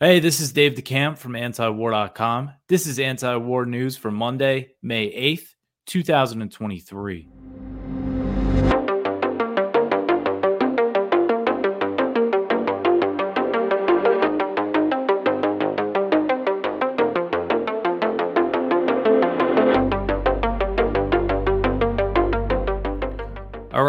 Hey, this is Dave DeCamp from antiwar.com. This is anti war news for Monday, May 8th, 2023.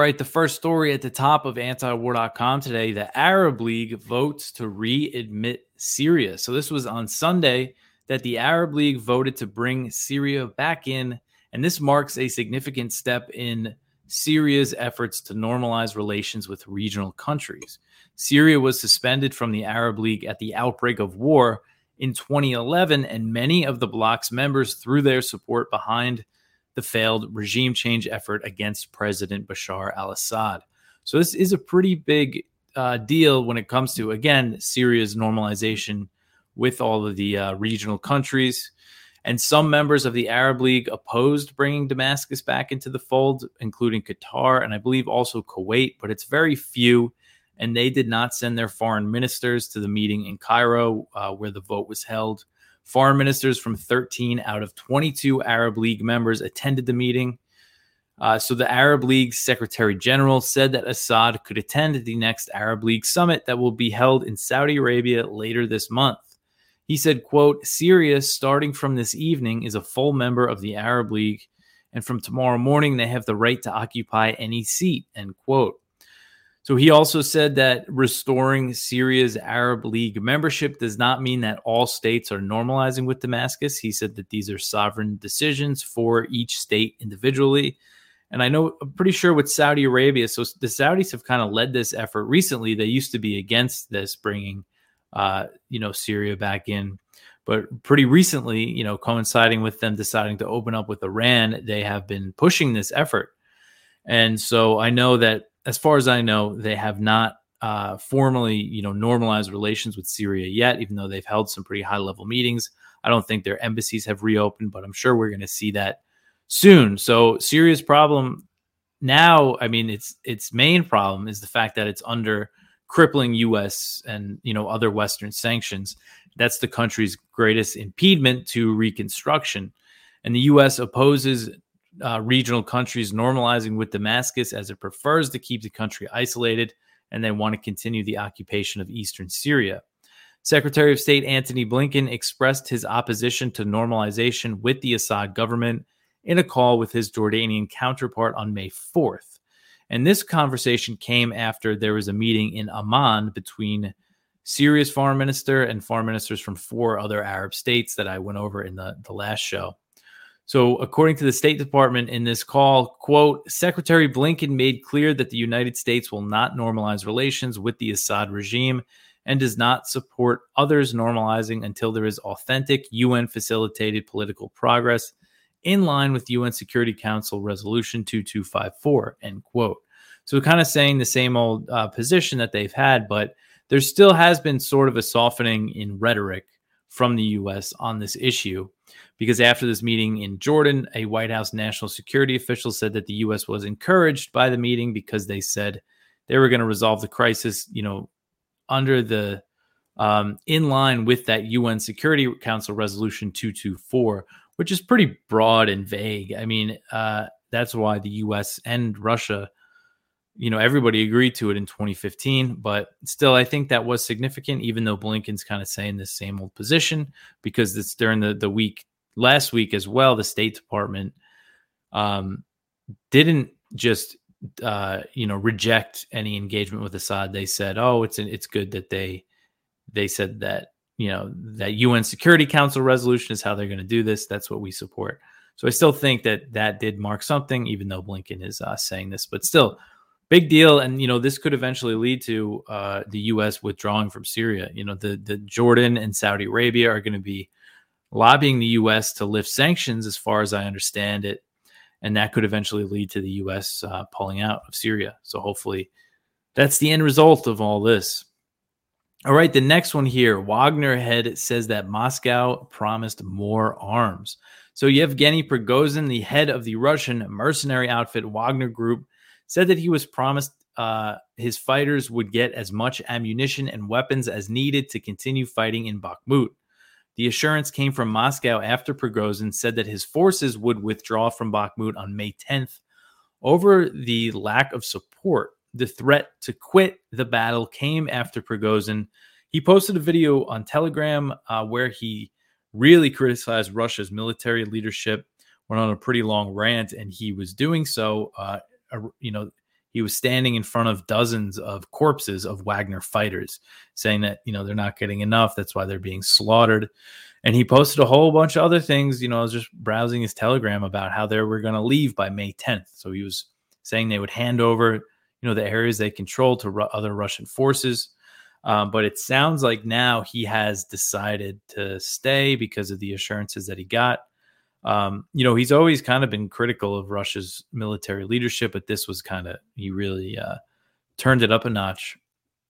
Right, the first story at the top of antiwar.com today the Arab League votes to readmit Syria. So, this was on Sunday that the Arab League voted to bring Syria back in. And this marks a significant step in Syria's efforts to normalize relations with regional countries. Syria was suspended from the Arab League at the outbreak of war in 2011, and many of the bloc's members threw their support behind the failed regime change effort against President Bashar al Assad. So, this is a pretty big uh, deal when it comes to, again, Syria's normalization with all of the uh, regional countries. And some members of the Arab League opposed bringing Damascus back into the fold, including Qatar and I believe also Kuwait, but it's very few. And they did not send their foreign ministers to the meeting in Cairo uh, where the vote was held. Foreign ministers from 13 out of 22 Arab League members attended the meeting. Uh, so the Arab League Secretary General said that Assad could attend the next Arab League summit that will be held in Saudi Arabia later this month. He said, quote, Syria, starting from this evening, is a full member of the Arab League, and from tomorrow morning they have the right to occupy any seat, end quote. So he also said that restoring Syria's Arab League membership does not mean that all states are normalizing with Damascus. He said that these are sovereign decisions for each state individually. And I know, I'm pretty sure with Saudi Arabia, so the Saudis have kind of led this effort recently. They used to be against this, bringing, uh, you know, Syria back in. But pretty recently, you know, coinciding with them deciding to open up with Iran, they have been pushing this effort. And so I know that as far as I know, they have not uh, formally, you know, normalized relations with Syria yet, even though they've held some pretty high level meetings. I don't think their embassies have reopened, but I'm sure we're going to see that soon. So Syria's problem now, I mean, its its main problem is the fact that it's under crippling U.S. and you know other Western sanctions. That's the country's greatest impediment to reconstruction, and the U.S. opposes uh, regional countries normalizing with Damascus as it prefers to keep the country isolated and they want to continue the occupation of eastern Syria. Secretary of State Antony Blinken expressed his opposition to normalization with the Assad government in a call with his Jordanian counterpart on May 4th. And this conversation came after there was a meeting in Amman between Syria's foreign minister and foreign ministers from four other Arab states that I went over in the, the last show. So, according to the State Department in this call, quote, Secretary Blinken made clear that the United States will not normalize relations with the Assad regime and does not support others normalizing until there is authentic UN facilitated political progress in line with UN Security Council Resolution 2254, end quote. So, kind of saying the same old uh, position that they've had, but there still has been sort of a softening in rhetoric from the US on this issue because after this meeting in Jordan, a White House national security official said that the U.S. was encouraged by the meeting because they said they were going to resolve the crisis, you know, under the um, in line with that UN Security Council Resolution 224, which is pretty broad and vague. I mean, uh, that's why the U.S. and Russia, you know, everybody agreed to it in 2015. But still, I think that was significant, even though Blinken's kind of saying the same old position because it's during the the week last week as well, the State Department um, didn't just uh, you know reject any engagement with Assad. They said, "Oh, it's it's good that they they said that you know that UN Security Council resolution is how they're going to do this. That's what we support." So I still think that that did mark something, even though Blinken is uh, saying this, but still big deal. And you know this could eventually lead to uh, the U.S. withdrawing from Syria. You know the the Jordan and Saudi Arabia are going to be lobbying the U.S. to lift sanctions, as far as I understand it, and that could eventually lead to the U.S. Uh, pulling out of Syria. So hopefully, that's the end result of all this. All right, the next one here Wagner head says that Moscow promised more arms. So Yevgeny Prigozhin, the head of the Russian mercenary outfit Wagner Group, said that he was promised uh, his fighters would get as much ammunition and weapons as needed to continue fighting in Bakhmut. The assurance came from Moscow after Prigozhin said that his forces would withdraw from Bakhmut on May 10th. Over the lack of support, the threat to quit the battle came after Prigozhin. He posted a video on Telegram uh, where he really criticized Russia's military leadership, went on a pretty long rant, and he was doing so, uh, you know, he was standing in front of dozens of corpses of Wagner fighters, saying that you know they're not getting enough. That's why they're being slaughtered. And he posted a whole bunch of other things. You know, I was just browsing his Telegram about how they were going to leave by May 10th. So he was saying they would hand over, you know, the areas they control to ru- other Russian forces. Um, but it sounds like now he has decided to stay because of the assurances that he got. Um, you know, he's always kind of been critical of Russia's military leadership, but this was kind of, he really uh, turned it up a notch.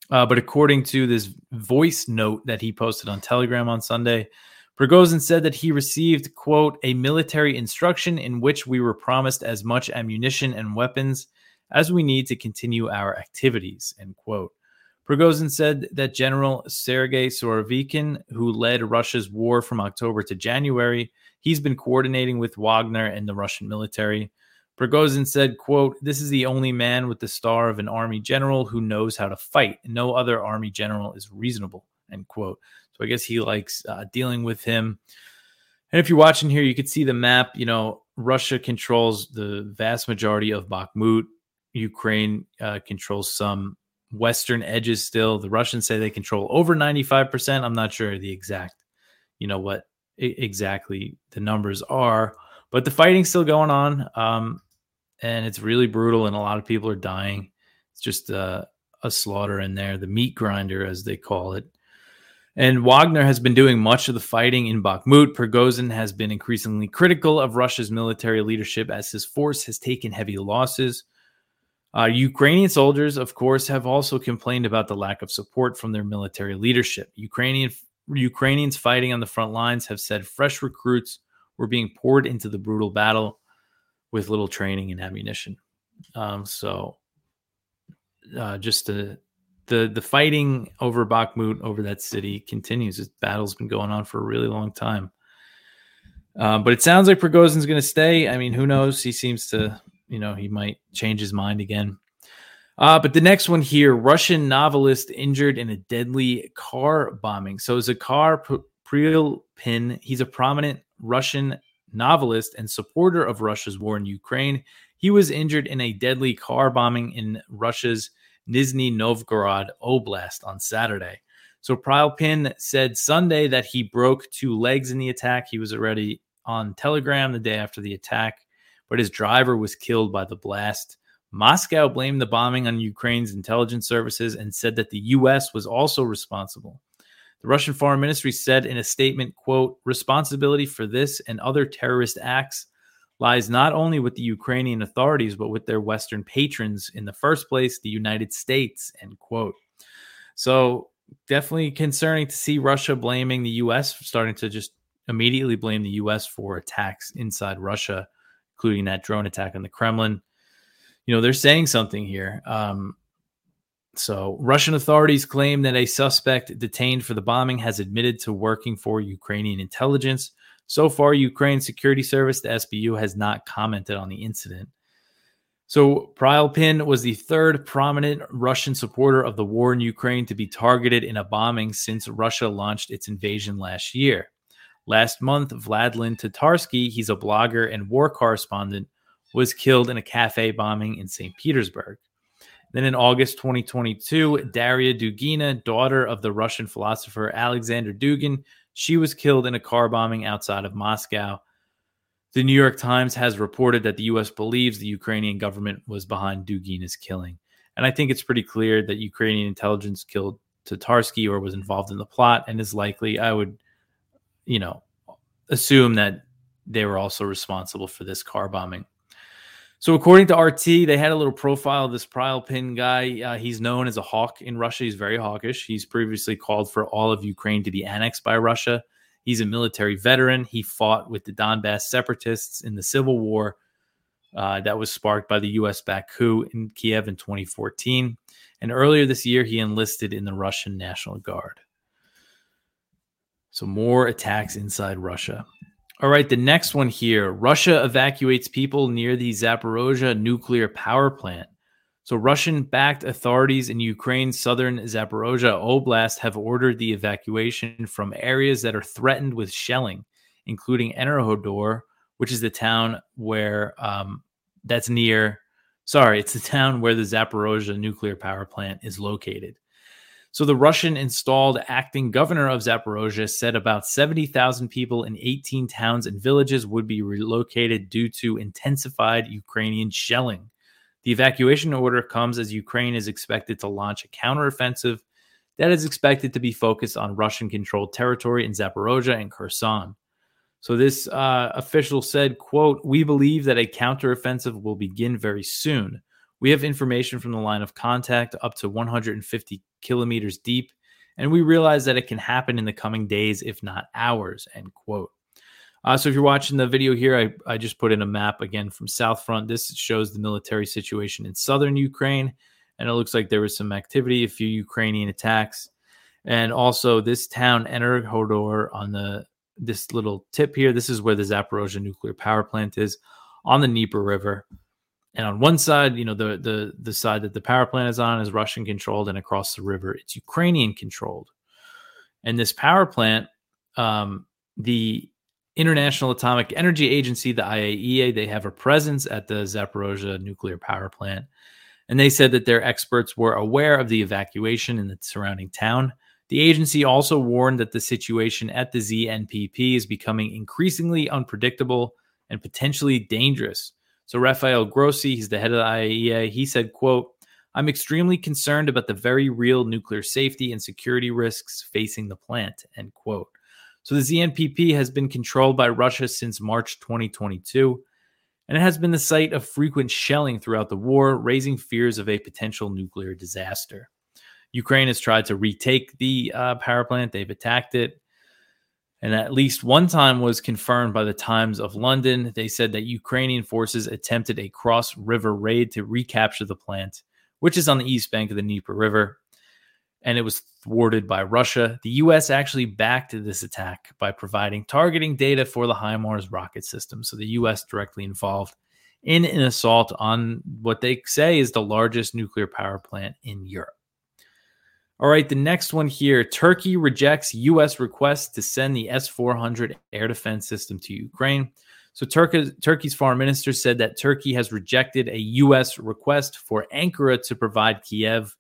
Uh, but according to this voice note that he posted on Telegram on Sunday, Prigozhin said that he received, quote, a military instruction in which we were promised as much ammunition and weapons as we need to continue our activities, end quote. Prigozhin said that General Sergei Surovikin, who led Russia's war from October to January, He's been coordinating with Wagner and the Russian military. Prigozhin said, quote, This is the only man with the star of an army general who knows how to fight. No other army general is reasonable, end quote. So I guess he likes uh, dealing with him. And if you're watching here, you could see the map. You know, Russia controls the vast majority of Bakhmut. Ukraine uh, controls some western edges still. The Russians say they control over 95%. I'm not sure the exact, you know, what exactly the numbers are, but the fighting's still going on. Um, and it's really brutal, and a lot of people are dying. It's just uh, a slaughter in there, the meat grinder, as they call it. And Wagner has been doing much of the fighting in Bakhmut. Prigozhin has been increasingly critical of Russia's military leadership as his force has taken heavy losses. Uh, Ukrainian soldiers, of course, have also complained about the lack of support from their military leadership. Ukrainian Ukrainians fighting on the front lines have said fresh recruits were being poured into the brutal battle with little training and ammunition. Um, so, uh, just the the the fighting over Bakhmut over that city continues. This battle's been going on for a really long time. Uh, but it sounds like Prigozhin's going to stay. I mean, who knows? He seems to, you know, he might change his mind again. Uh, but the next one here Russian novelist injured in a deadly car bombing. So, Zakhar Prilepin, he's a prominent Russian novelist and supporter of Russia's war in Ukraine. He was injured in a deadly car bombing in Russia's Nizhny Novgorod Oblast on Saturday. So Prilepin said Sunday that he broke two legs in the attack. He was already on Telegram the day after the attack, but his driver was killed by the blast. Moscow blamed the bombing on Ukraine's intelligence services and said that the U.S. was also responsible. The Russian Foreign Ministry said in a statement, quote, responsibility for this and other terrorist acts lies not only with the Ukrainian authorities, but with their Western patrons, in the first place, the United States, end quote. So definitely concerning to see Russia blaming the US, starting to just immediately blame the US for attacks inside Russia, including that drone attack on the Kremlin you know, they're saying something here. Um, so, Russian authorities claim that a suspect detained for the bombing has admitted to working for Ukrainian intelligence. So far, Ukraine's security service, the SBU, has not commented on the incident. So, Prilepin was the third prominent Russian supporter of the war in Ukraine to be targeted in a bombing since Russia launched its invasion last year. Last month, Vladlen Tatarsky, he's a blogger and war correspondent was killed in a cafe bombing in St. Petersburg. Then in August 2022, Daria Dugina, daughter of the Russian philosopher Alexander Dugin, she was killed in a car bombing outside of Moscow. The New York Times has reported that the U.S. believes the Ukrainian government was behind Dugina's killing. And I think it's pretty clear that Ukrainian intelligence killed Tatarsky or was involved in the plot and is likely, I would, you know, assume that they were also responsible for this car bombing. So, according to RT, they had a little profile of this Prilepin guy. Uh, he's known as a hawk in Russia. He's very hawkish. He's previously called for all of Ukraine to be annexed by Russia. He's a military veteran. He fought with the Donbass separatists in the civil war uh, that was sparked by the US backed coup in Kiev in 2014. And earlier this year, he enlisted in the Russian National Guard. So, more attacks inside Russia. All right, the next one here Russia evacuates people near the Zaporozhia nuclear power plant. So, Russian backed authorities in Ukraine's southern Zaporozhia Oblast have ordered the evacuation from areas that are threatened with shelling, including Enerhodar, which is the town where um, that's near. Sorry, it's the town where the Zaporozhia nuclear power plant is located. So the Russian installed acting governor of Zaporozhye said about 70,000 people in 18 towns and villages would be relocated due to intensified Ukrainian shelling. The evacuation order comes as Ukraine is expected to launch a counteroffensive that is expected to be focused on Russian controlled territory in Zaporozhye and Kherson. So this uh, official said, "quote We believe that a counteroffensive will begin very soon. We have information from the line of contact up to 150 kilometers deep, and we realize that it can happen in the coming days, if not hours." End quote. Uh, so if you're watching the video here, I, I just put in a map again from South Front. This shows the military situation in southern Ukraine, and it looks like there was some activity, a few Ukrainian attacks, and also this town Enerhodar on the this little tip here. This is where the Zaporozhye nuclear power plant is on the Dnieper River. And on one side, you know, the the the side that the power plant is on is Russian controlled, and across the river, it's Ukrainian controlled. And this power plant, um, the International Atomic Energy Agency, the IAEA, they have a presence at the Zaporozhye nuclear power plant. And they said that their experts were aware of the evacuation in the surrounding town the agency also warned that the situation at the ZNPP is becoming increasingly unpredictable and potentially dangerous. So Rafael Grossi, he's the head of the IAEA, he said, quote, I'm extremely concerned about the very real nuclear safety and security risks facing the plant, end quote. So the ZNPP has been controlled by Russia since March 2022, and it has been the site of frequent shelling throughout the war, raising fears of a potential nuclear disaster. Ukraine has tried to retake the uh, power plant. They've attacked it. And at least one time was confirmed by the Times of London. They said that Ukrainian forces attempted a cross river raid to recapture the plant, which is on the east bank of the Dnieper River. And it was thwarted by Russia. The U.S. actually backed this attack by providing targeting data for the HIMARS rocket system. So the U.S. directly involved in an assault on what they say is the largest nuclear power plant in Europe. All right, the next one here Turkey rejects U.S. request to send the S 400 air defense system to Ukraine. So, Turkey, Turkey's foreign minister said that Turkey has rejected a U.S. request for Ankara to provide Kiev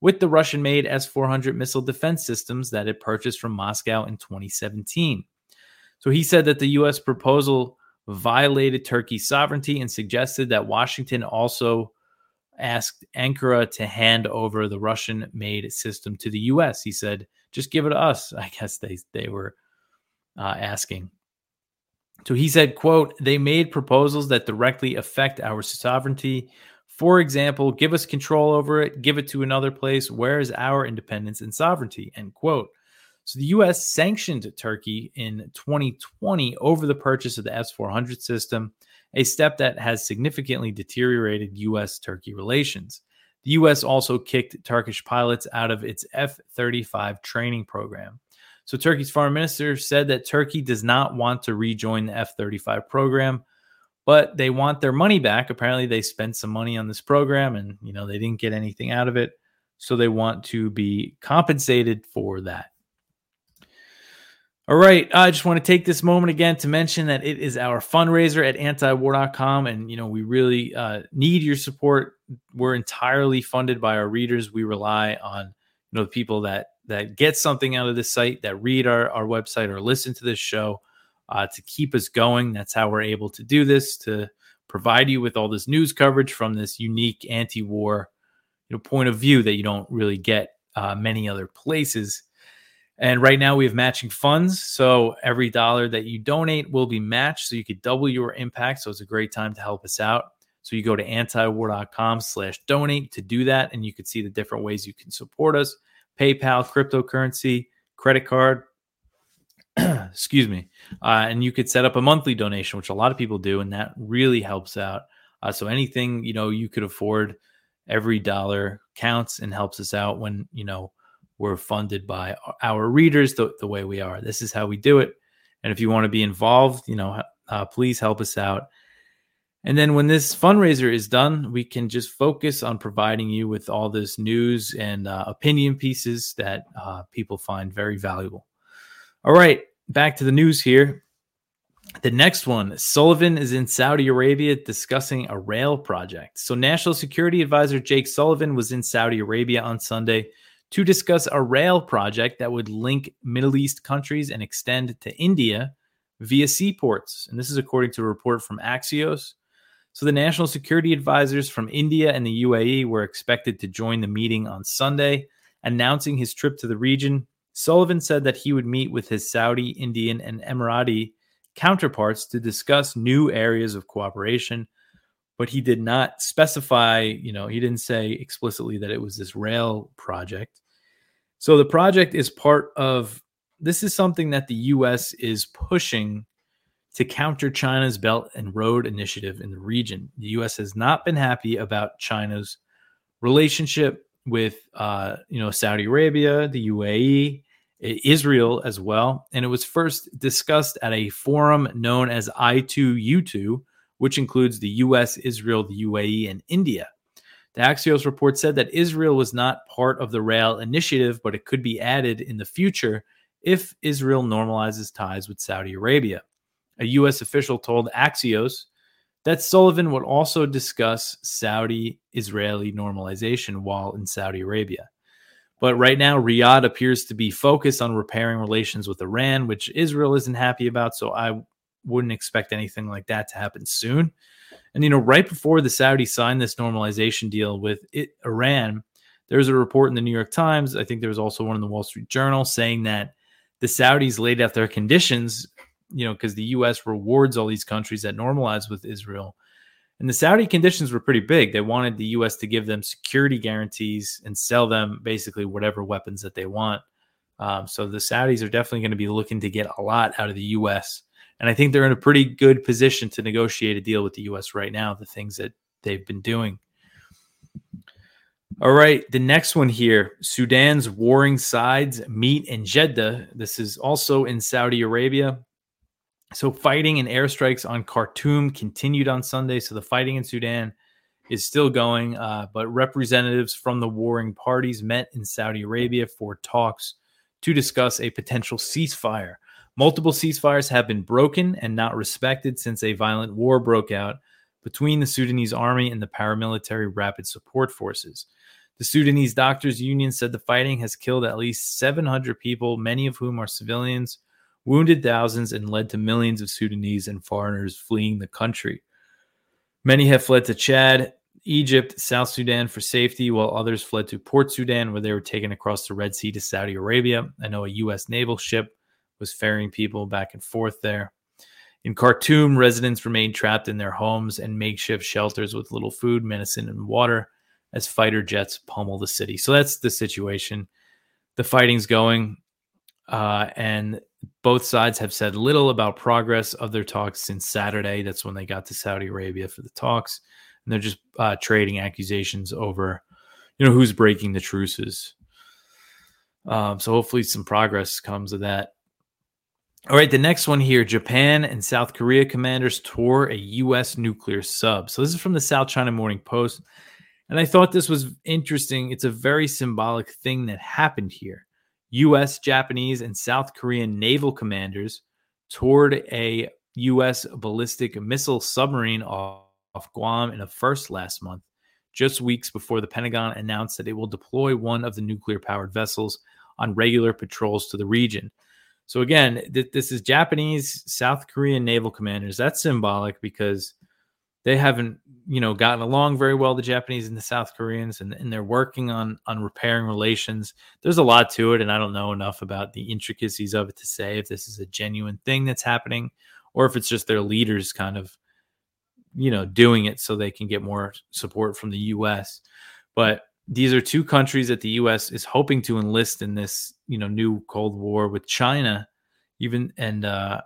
with the Russian made S 400 missile defense systems that it purchased from Moscow in 2017. So, he said that the U.S. proposal violated Turkey's sovereignty and suggested that Washington also asked Ankara to hand over the Russian made system to the US. He said, just give it to us. I guess they, they were uh, asking. So he said, quote, they made proposals that directly affect our sovereignty. For example, give us control over it, give it to another place. Where is our independence and sovereignty? End quote. So the US sanctioned Turkey in 2020 over the purchase of the S 400 system a step that has significantly deteriorated U.S. Turkey relations. The U.S. also kicked Turkish pilots out of its F 35 training program. So, Turkey's foreign minister said that Turkey does not want to rejoin the F 35 program, but they want their money back. Apparently, they spent some money on this program and, you know, they didn't get anything out of it. So, they want to be compensated for that. All right. I just want to take this moment again to mention that it is our fundraiser at antiwar.com. And, you know, we really uh, need your support. We're entirely funded by our readers. We rely on, you know, the people that that get something out of this site, that read our, our website or listen to this show uh, to keep us going. That's how we're able to do this, to provide you with all this news coverage from this unique anti-war you know, point of view that you don't really get uh, many other places. And right now we have matching funds. So every dollar that you donate will be matched. So you could double your impact. So it's a great time to help us out. So you go to antiwar.com slash donate to do that. And you can see the different ways you can support us. PayPal, cryptocurrency, credit card. Excuse me. Uh, and you could set up a monthly donation, which a lot of people do. And that really helps out Uh, so anything you know you could afford, every dollar counts and helps us out when you know we're funded by our readers the, the way we are. This is how we do it. And if you want to be involved, you know, uh, please help us out. And then when this fundraiser is done, we can just focus on providing you with all this news and uh, opinion pieces that uh, people find very valuable. All right, back to the news here. The next one Sullivan is in Saudi Arabia discussing a rail project. So, National Security Advisor Jake Sullivan was in Saudi Arabia on Sunday to discuss a rail project that would link Middle East countries and extend to India via seaports. And this is according to a report from Axios. So, the national security advisors from India and the UAE were expected to join the meeting on Sunday, announcing his trip to the region. Sullivan said that he would meet with his Saudi, Indian, and Emirati counterparts to discuss new areas of cooperation, but he did not specify, you know, he didn't say explicitly that it was this rail project. So the project is part of this is something that the US is pushing to counter China's Belt and Road Initiative in the region. The U.S. has not been happy about China's relationship with, uh, you know, Saudi Arabia, the UAE, Israel as well, and it was first discussed at a forum known as I2U2, which includes the U.S., Israel, the UAE, and India. The Axios report said that Israel was not part of the rail initiative, but it could be added in the future if Israel normalizes ties with Saudi Arabia a U.S. official told Axios that Sullivan would also discuss Saudi Israeli normalization while in Saudi Arabia. But right now, Riyadh appears to be focused on repairing relations with Iran, which Israel isn't happy about. So I wouldn't expect anything like that to happen soon. And, you know, right before the Saudis signed this normalization deal with it, Iran, there's a report in the New York Times. I think there was also one in the Wall Street Journal saying that the Saudis laid out their conditions you know, because the U.S. rewards all these countries that normalize with Israel. And the Saudi conditions were pretty big. They wanted the U.S. to give them security guarantees and sell them basically whatever weapons that they want. Um, so the Saudis are definitely going to be looking to get a lot out of the U.S. And I think they're in a pretty good position to negotiate a deal with the U.S. right now, the things that they've been doing. All right, the next one here Sudan's warring sides meet in Jeddah. This is also in Saudi Arabia. So fighting and airstrikes on Khartoum continued on Sunday. So the fighting in Sudan is still going, uh, but representatives from the warring parties met in Saudi Arabia for talks to discuss a potential ceasefire. Multiple ceasefires have been broken and not respected since a violent war broke out between the Sudanese army and the paramilitary rapid support forces. The Sudanese Doctors Union said the fighting has killed at least 700 people, many of whom are civilians wounded thousands, and led to millions of Sudanese and foreigners fleeing the country. Many have fled to Chad, Egypt, South Sudan for safety, while others fled to Port Sudan, where they were taken across the Red Sea to Saudi Arabia. I know a U.S. naval ship was ferrying people back and forth there. In Khartoum, residents remained trapped in their homes and makeshift shelters with little food, medicine, and water as fighter jets pummel the city. So that's the situation. The fighting's going. Uh, and both sides have said little about progress of their talks since Saturday. That's when they got to Saudi Arabia for the talks, and they're just uh, trading accusations over, you know, who's breaking the truces. Um, so hopefully some progress comes of that. All right, the next one here Japan and South Korea commanders tour a U.S. nuclear sub. So this is from the South China Morning Post. And I thought this was interesting. It's a very symbolic thing that happened here. U.S., Japanese, and South Korean naval commanders toured a U.S. ballistic missile submarine off, Guam in a first last month, just weeks before the Pentagon announced that it will deploy one of the nuclear powered vessels on regular patrols to the region. So, again, th- this is Japanese, South Korean naval commanders. That's symbolic because they haven't you know gotten along very well the japanese and the south koreans and, and they're working on on repairing relations there's a lot to it and i don't know enough about the intricacies of it to say if this is a genuine thing that's happening or if it's just their leaders kind of you know doing it so they can get more support from the us but these are two countries that the us is hoping to enlist in this you know new cold war with china even and uh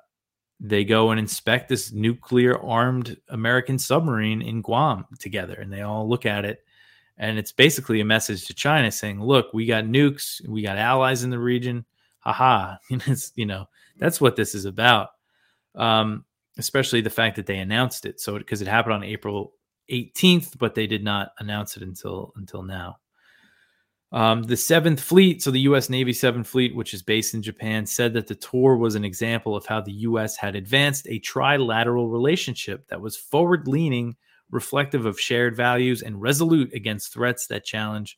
they go and inspect this nuclear armed American submarine in Guam together, and they all look at it. And it's basically a message to China saying, "Look, we got nukes, we got allies in the region. Haha, it's you know that's what this is about." Um, especially the fact that they announced it. So because it happened on April 18th, but they did not announce it until until now. Um, the Seventh Fleet, so the U.S. Navy Seventh Fleet, which is based in Japan, said that the tour was an example of how the U.S. had advanced a trilateral relationship that was forward leaning, reflective of shared values, and resolute against threats that challenge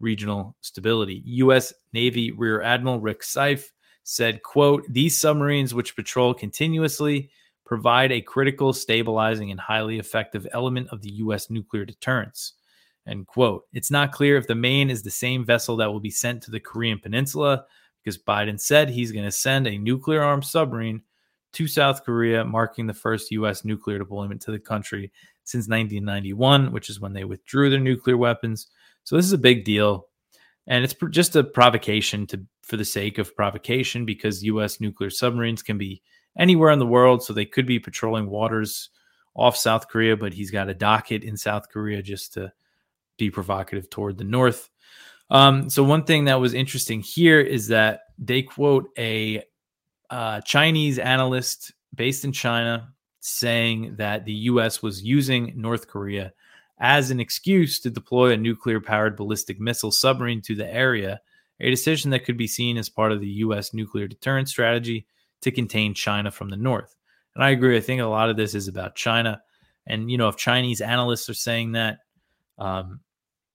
regional stability. U.S. Navy Rear Admiral Rick Seif said, quote, these submarines, which patrol continuously, provide a critical, stabilizing, and highly effective element of the U.S. nuclear deterrence. End quote. It's not clear if the Maine is the same vessel that will be sent to the Korean Peninsula because Biden said he's going to send a nuclear armed submarine to South Korea, marking the first U.S. nuclear deployment to the country since 1991, which is when they withdrew their nuclear weapons. So this is a big deal. And it's just a provocation to for the sake of provocation because U.S. nuclear submarines can be anywhere in the world. So they could be patrolling waters off South Korea, but he's got a docket in South Korea just to be provocative toward the north. Um, so one thing that was interesting here is that they quote a uh, Chinese analyst based in China saying that the U.S. was using North Korea as an excuse to deploy a nuclear powered ballistic missile submarine to the area, a decision that could be seen as part of the U.S. nuclear deterrence strategy to contain China from the north. And I agree. I think a lot of this is about China. And, you know, if Chinese analysts are saying that, um,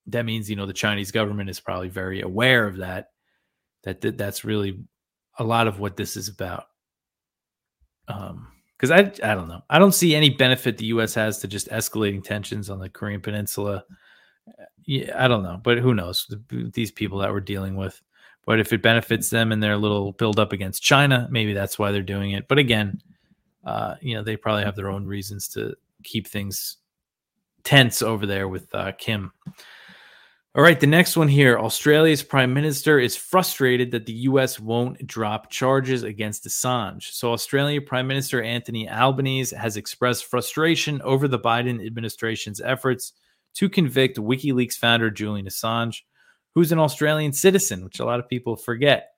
that means you know the Chinese government is probably very aware of that. That, that that's really a lot of what this is about. Um, because I I don't know. I don't see any benefit the U.S. has to just escalating tensions on the Korean Peninsula. Yeah, I don't know, but who knows? These people that we're dealing with. But if it benefits them in their little build up against China, maybe that's why they're doing it. But again, uh, you know, they probably have their own reasons to keep things tense over there with uh, Kim. All right, the next one here. Australia's prime minister is frustrated that the US won't drop charges against Assange. So, Australia Prime Minister Anthony Albanese has expressed frustration over the Biden administration's efforts to convict WikiLeaks founder Julian Assange, who's an Australian citizen, which a lot of people forget.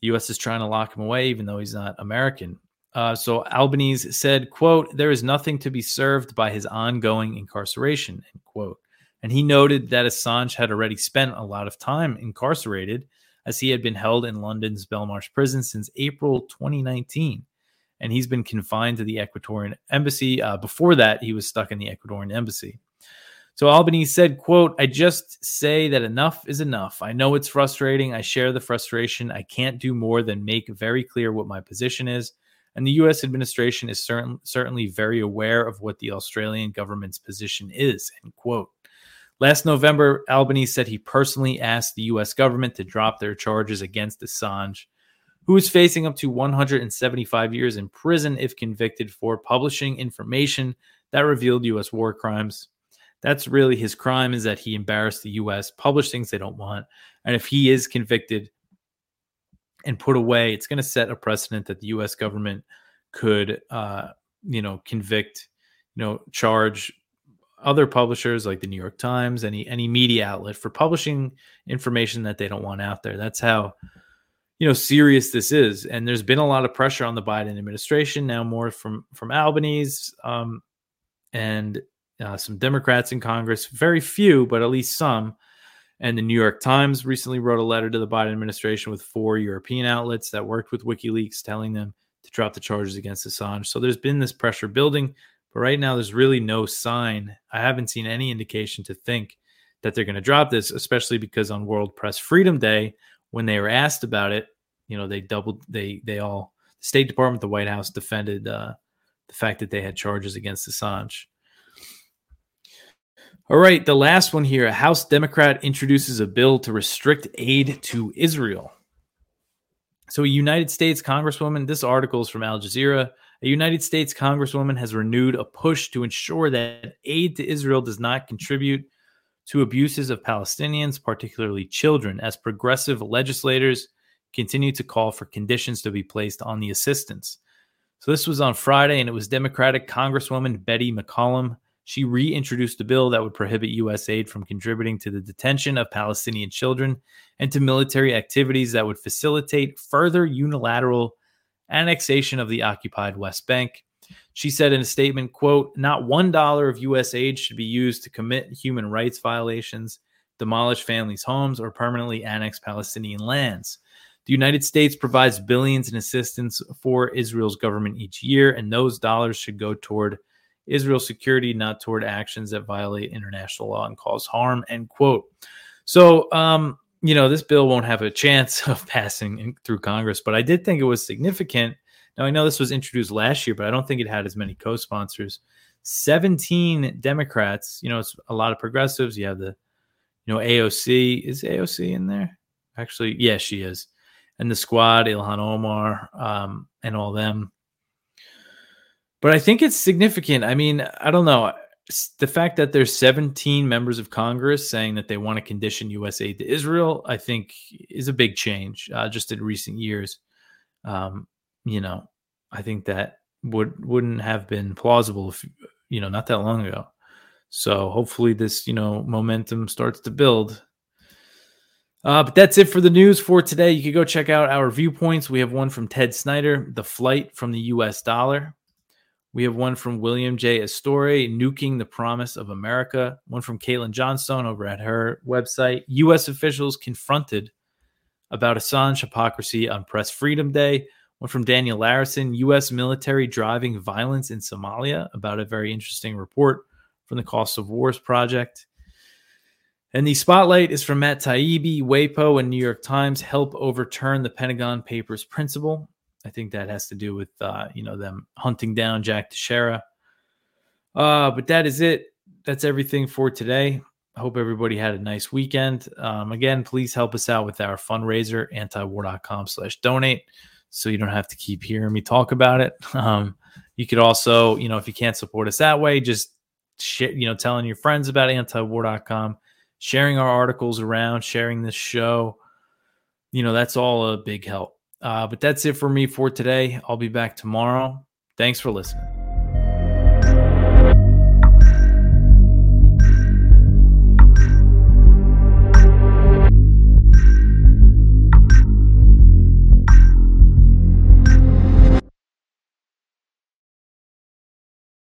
The US is trying to lock him away, even though he's not American. Uh, so Albanese said, quote, there is nothing to be served by his ongoing incarceration, end quote. And he noted that Assange had already spent a lot of time incarcerated as he had been held in London's Belmarsh prison since April 2019. And he's been confined to the Ecuadorian embassy. Uh, before that, he was stuck in the Ecuadorian embassy. So Albanese said, quote, I just say that enough is enough. I know it's frustrating. I share the frustration. I can't do more than make very clear what my position is. And the US administration is certain, certainly very aware of what the Australian government's position is, end quote. Last November, Albanese said he personally asked the U.S. government to drop their charges against Assange, who is facing up to 175 years in prison if convicted for publishing information that revealed U.S. war crimes. That's really his crime is that he embarrassed the U.S., published things they don't want, and if he is convicted and put away, it's going to set a precedent that the U.S. government could, uh, you know, convict, you know, charge other publishers like the New York Times, any any media outlet for publishing information that they don't want out there. That's how you know serious this is. And there's been a lot of pressure on the Biden administration now, more from from Albanese um, and uh, some Democrats in Congress. Very few, but at least some. And the New York Times recently wrote a letter to the Biden administration with four European outlets that worked with WikiLeaks, telling them to drop the charges against Assange. So there's been this pressure building. But right now, there's really no sign. I haven't seen any indication to think that they're going to drop this, especially because on World Press Freedom Day, when they were asked about it, you know, they doubled, they, they all, the State Department, the White House defended uh, the fact that they had charges against Assange. All right, the last one here. A House Democrat introduces a bill to restrict aid to Israel. So, a United States Congresswoman, this article is from Al Jazeera. A United States Congresswoman has renewed a push to ensure that aid to Israel does not contribute to abuses of Palestinians, particularly children, as progressive legislators continue to call for conditions to be placed on the assistance. So this was on Friday, and it was Democratic Congresswoman Betty McCollum. She reintroduced a bill that would prohibit U.S. aid from contributing to the detention of Palestinian children and to military activities that would facilitate further unilateral annexation of the occupied West Bank. She said in a statement, quote, not one dollar of U.S. aid should be used to commit human rights violations, demolish families' homes, or permanently annex Palestinian lands. The United States provides billions in assistance for Israel's government each year, and those dollars should go toward Israel's security, not toward actions that violate international law and cause harm. End quote. So, um, you know, this bill won't have a chance of passing through Congress, but I did think it was significant. Now, I know this was introduced last year, but I don't think it had as many co sponsors. 17 Democrats, you know, it's a lot of progressives. You have the, you know, AOC. Is AOC in there? Actually, yeah, she is. And the squad, Ilhan Omar, um, and all them. But I think it's significant. I mean, I don't know the fact that there's 17 members of Congress saying that they want to condition U.S. aid to Israel, I think, is a big change uh, just in recent years. Um, you know, I think that would wouldn't have been plausible if you know not that long ago. So hopefully this you know momentum starts to build. Uh, but that's it for the news for today. You can go check out our viewpoints. We have one from Ted Snyder, the flight from the U.S. dollar. We have one from William J. Astore, Nuking the Promise of America. One from Caitlin Johnstone over at her website. U.S. officials confronted about Assange hypocrisy on Press Freedom Day. One from Daniel Larison, U.S. military driving violence in Somalia, about a very interesting report from the Cost of Wars Project. And the spotlight is from Matt Taibbi, WAPO, and New York Times help overturn the Pentagon Papers principle. I think that has to do with uh, you know them hunting down Jack Teixeira. Uh, but that is it. That's everything for today. I hope everybody had a nice weekend. Um, again, please help us out with our fundraiser, antiwar.com slash donate, so you don't have to keep hearing me talk about it. Um, you could also, you know, if you can't support us that way, just you know, telling your friends about antiwar.com, sharing our articles around, sharing this show. You know, that's all a big help. Uh, but that's it for me for today. I'll be back tomorrow. Thanks for listening.